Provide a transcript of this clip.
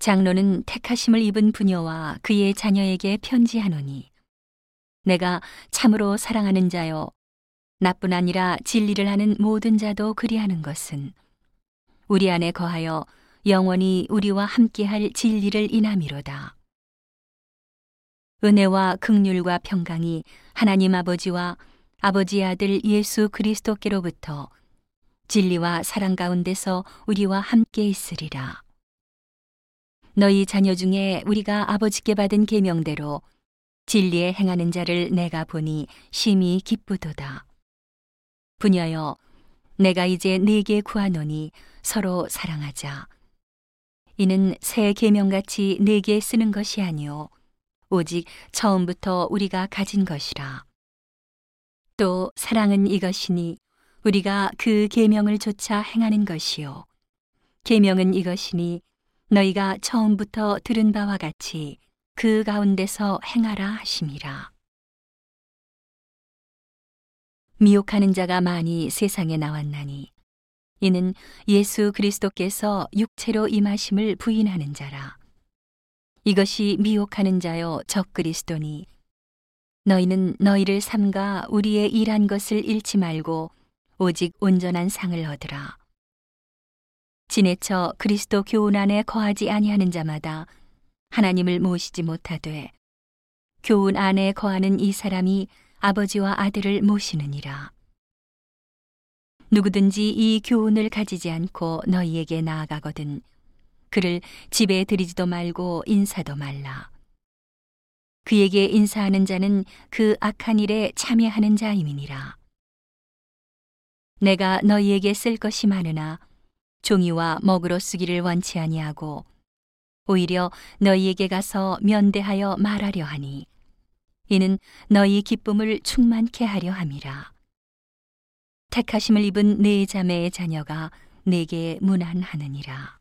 장로는 택하심을 입은 부녀와 그의 자녀에게 편지하노니 내가 참으로 사랑하는 자여 나뿐 아니라 진리를 하는 모든 자도 그리하는 것은 우리 안에 거하여 영원히 우리와 함께할 진리를 인함이로다. 은혜와 극률과 평강이 하나님 아버지와 아버지의 아들 예수 그리스도께로부터 진리와 사랑 가운데서 우리와 함께 있으리라. 너희 자녀 중에 우리가 아버지께 받은 계명대로 진리에 행하는 자를 내가 보니 심히 기쁘도다. 부녀여, 내가 이제 네게 구하노니 서로 사랑하자. 이는 새 계명같이 네게 쓰는 것이 아니요 오직 처음부터 우리가 가진 것이라. 또 사랑은 이것이니 우리가 그 계명을 조차 행하는 것이요 계명은 이것이니 너희가 처음부터 들은 바와 같이 그 가운데서 행하라 하심이라. 미혹하는 자가 많이 세상에 나왔나니 이는 예수 그리스도께서 육체로 임하심을 부인하는 자라. 이것이 미혹하는 자요 적 그리스도니 너희는 너희를 삼가 우리의 일한 것을 잃지 말고 오직 온전한 상을 얻으라. 지내쳐 그리스도 교훈 안에 거하지 아니하는 자마다 하나님을 모시지 못하되 교훈 안에 거하는 이 사람이 아버지와 아들을 모시느니라. 누구든지 이 교훈을 가지지 않고 너희에게 나아가거든 그를 집에 들이지도 말고 인사도 말라. 그에게 인사하는 자는 그 악한 일에 참여하는 자임이니라. 내가 너희에게 쓸 것이 많으나 종이와 먹으로 쓰기를 원치 아니하고 오히려 너희에게 가서 면대하여 말하려 하니 이는 너희 기쁨을 충만케 하려 함이라. 택하심을 입은 네 자매의 자녀가 내게 문안하느니라.